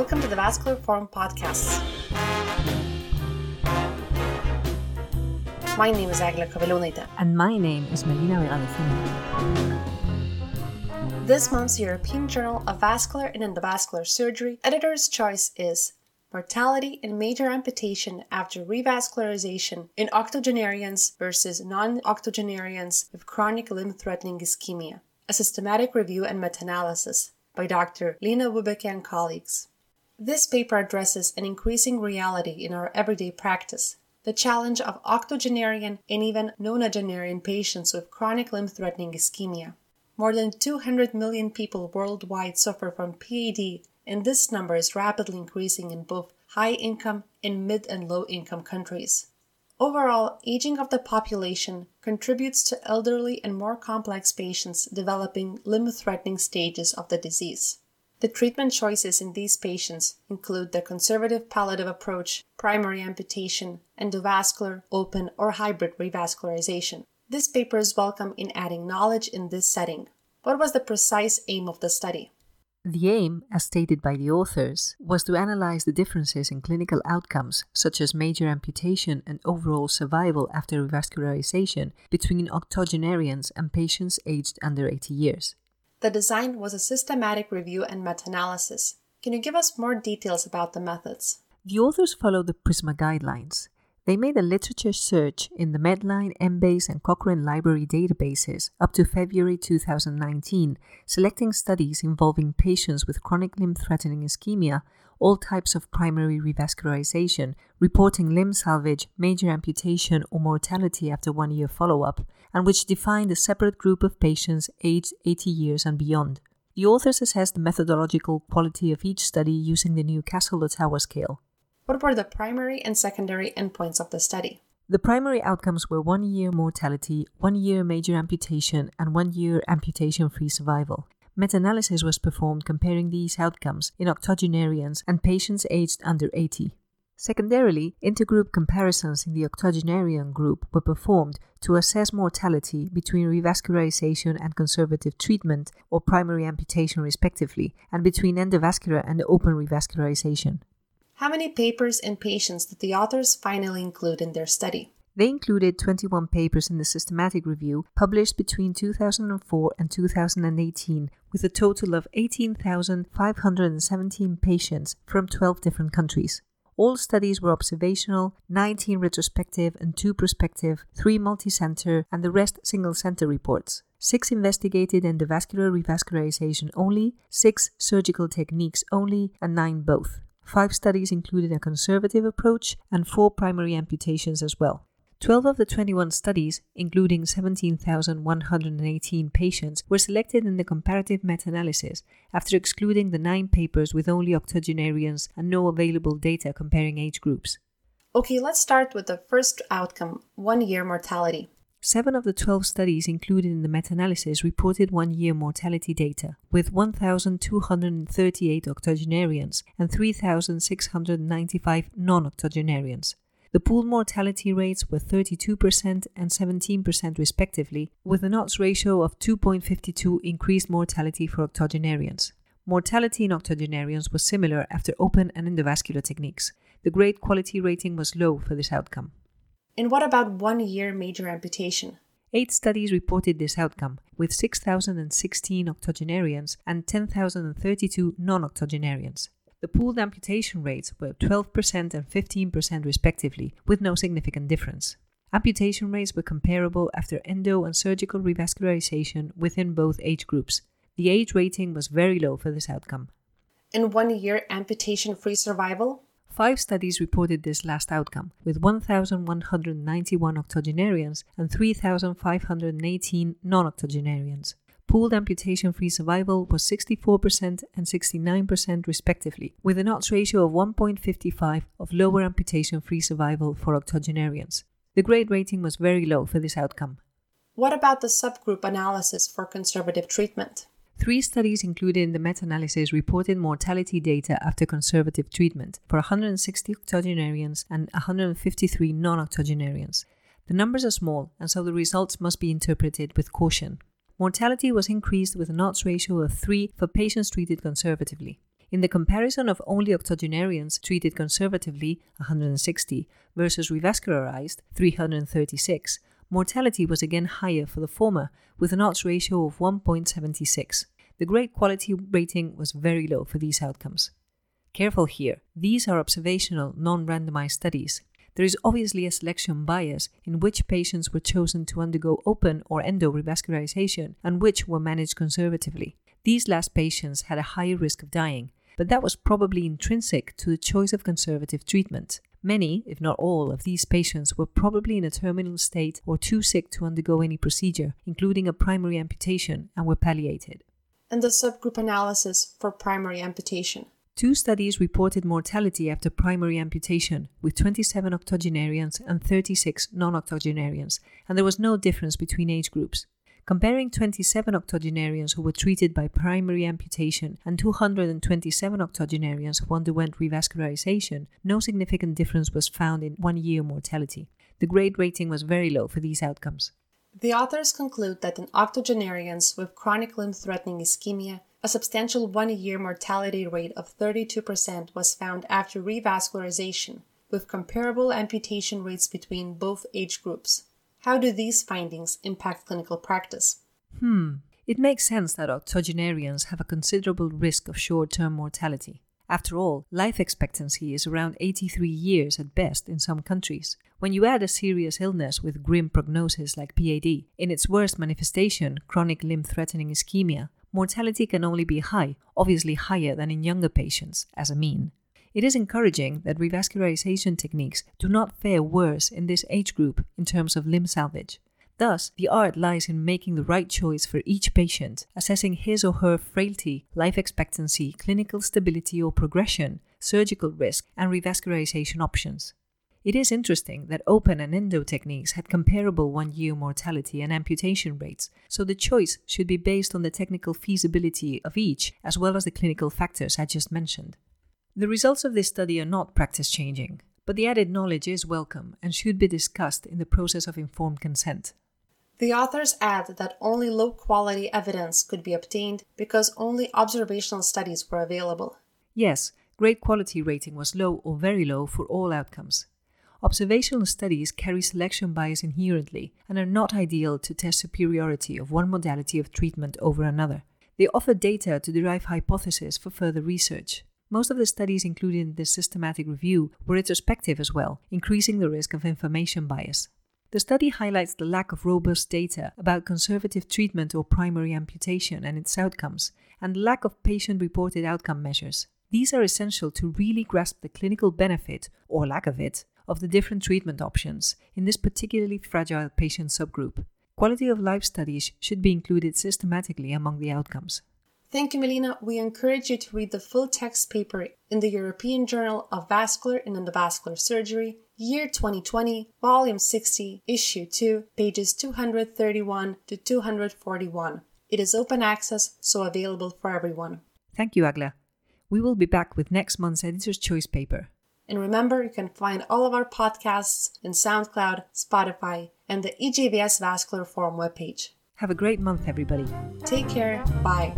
Welcome to the Vascular Forum podcast. My name is Agla Kavelunaita. And my name is Melina Vega de Ceniga. This month's European Journal of Vascular and Endovascular Surgery editor's choice is Mortality and Major Amputation After Revascularization in Octogenarians versus Non Octogenarians with Chronic Limb Threatening Ischemia, a systematic review and meta analysis by Dr. Lena Wubeke and colleagues. This paper addresses an increasing reality in our everyday practice the challenge of octogenarian and even nonagenarian patients with chronic limb threatening ischemia. More than 200 million people worldwide suffer from PAD, and this number is rapidly increasing in both high income and mid and low income countries. Overall, aging of the population contributes to elderly and more complex patients developing limb threatening stages of the disease. The treatment choices in these patients include the conservative palliative approach, primary amputation, endovascular, open, or hybrid revascularization. This paper is welcome in adding knowledge in this setting. What was the precise aim of the study? The aim, as stated by the authors, was to analyze the differences in clinical outcomes, such as major amputation and overall survival after revascularization, between octogenarians and patients aged under 80 years. The design was a systematic review and meta analysis. Can you give us more details about the methods? The authors followed the PRISMA guidelines. They made a literature search in the Medline, Embase, and Cochrane library databases up to February 2019, selecting studies involving patients with chronic limb threatening ischemia, all types of primary revascularization, reporting limb salvage, major amputation, or mortality after one year follow up, and which defined a separate group of patients aged 80 years and beyond. The authors assessed the methodological quality of each study using the Newcastle Ottawa scale. What were the primary and secondary endpoints of the study? The primary outcomes were one year mortality, one year major amputation, and one year amputation free survival. Meta analysis was performed comparing these outcomes in octogenarians and patients aged under 80. Secondarily, intergroup comparisons in the octogenarian group were performed to assess mortality between revascularization and conservative treatment or primary amputation respectively, and between endovascular and open revascularization. How many papers and patients did the authors finally include in their study? They included 21 papers in the systematic review published between 2004 and 2018, with a total of 18,517 patients from 12 different countries. All studies were observational, 19 retrospective and 2 prospective, 3 multicenter, and the rest single center reports. 6 investigated endovascular revascularization only, 6 surgical techniques only, and 9 both. 5 studies included a conservative approach and 4 primary amputations as well. 12 of the 21 studies, including 17,118 patients, were selected in the comparative meta analysis after excluding the nine papers with only octogenarians and no available data comparing age groups. Okay, let's start with the first outcome one year mortality. Seven of the 12 studies included in the meta analysis reported one year mortality data, with 1,238 octogenarians and 3,695 non octogenarians. The pooled mortality rates were 32% and 17% respectively, with an odds ratio of 2.52 increased mortality for octogenarians. Mortality in octogenarians was similar after open and endovascular techniques. The grade quality rating was low for this outcome. And what about one year major amputation? Eight studies reported this outcome, with 6,016 octogenarians and 10,032 non octogenarians. The pooled amputation rates were 12% and 15% respectively, with no significant difference. Amputation rates were comparable after endo and surgical revascularization within both age groups. The age rating was very low for this outcome. In one year amputation free survival? Five studies reported this last outcome, with 1,191 octogenarians and 3,518 non octogenarians. Pooled amputation free survival was 64% and 69% respectively, with an odds ratio of 1.55 of lower amputation free survival for octogenarians. The grade rating was very low for this outcome. What about the subgroup analysis for conservative treatment? Three studies included in the meta analysis reported mortality data after conservative treatment for 160 octogenarians and 153 non octogenarians. The numbers are small, and so the results must be interpreted with caution mortality was increased with an odds ratio of 3 for patients treated conservatively. In the comparison of only octogenarians treated conservatively, 160, versus revascularized, 336, mortality was again higher for the former, with an odds ratio of 1.76. The grade quality rating was very low for these outcomes. Careful here, these are observational, non randomized studies. There is obviously a selection bias in which patients were chosen to undergo open or endo revascularization and which were managed conservatively. These last patients had a higher risk of dying, but that was probably intrinsic to the choice of conservative treatment. Many, if not all, of these patients were probably in a terminal state or too sick to undergo any procedure, including a primary amputation, and were palliated. And the subgroup analysis for primary amputation. Two studies reported mortality after primary amputation, with 27 octogenarians and 36 non octogenarians, and there was no difference between age groups. Comparing 27 octogenarians who were treated by primary amputation and 227 octogenarians who underwent revascularization, no significant difference was found in one year mortality. The grade rating was very low for these outcomes. The authors conclude that in octogenarians with chronic limb threatening ischemia, a substantial one year mortality rate of 32% was found after revascularization, with comparable amputation rates between both age groups. How do these findings impact clinical practice? Hmm. It makes sense that octogenarians have a considerable risk of short term mortality. After all, life expectancy is around 83 years at best in some countries. When you add a serious illness with grim prognosis like PAD, in its worst manifestation, chronic limb threatening ischemia, mortality can only be high, obviously higher than in younger patients, as a mean. It is encouraging that revascularization techniques do not fare worse in this age group in terms of limb salvage. Thus, the art lies in making the right choice for each patient, assessing his or her frailty, life expectancy, clinical stability or progression, surgical risk, and revascularization options. It is interesting that open and endo techniques had comparable one year mortality and amputation rates, so the choice should be based on the technical feasibility of each as well as the clinical factors I just mentioned. The results of this study are not practice changing, but the added knowledge is welcome and should be discussed in the process of informed consent. The authors add that only low quality evidence could be obtained because only observational studies were available. Yes, grade quality rating was low or very low for all outcomes. Observational studies carry selection bias inherently and are not ideal to test superiority of one modality of treatment over another. They offer data to derive hypotheses for further research. Most of the studies included in this systematic review were retrospective as well, increasing the risk of information bias. The study highlights the lack of robust data about conservative treatment or primary amputation and its outcomes, and the lack of patient reported outcome measures. These are essential to really grasp the clinical benefit, or lack of it, of the different treatment options in this particularly fragile patient subgroup. Quality of life studies should be included systematically among the outcomes. Thank you, Melina. We encourage you to read the full text paper in the European Journal of Vascular and Endovascular Surgery, year 2020, volume 60, issue 2, pages 231 to 241. It is open access, so available for everyone. Thank you, Agla. We will be back with next month's Editor's Choice paper. And remember, you can find all of our podcasts in SoundCloud, Spotify, and the EJVS Vascular Forum webpage. Have a great month, everybody. Take care. Bye.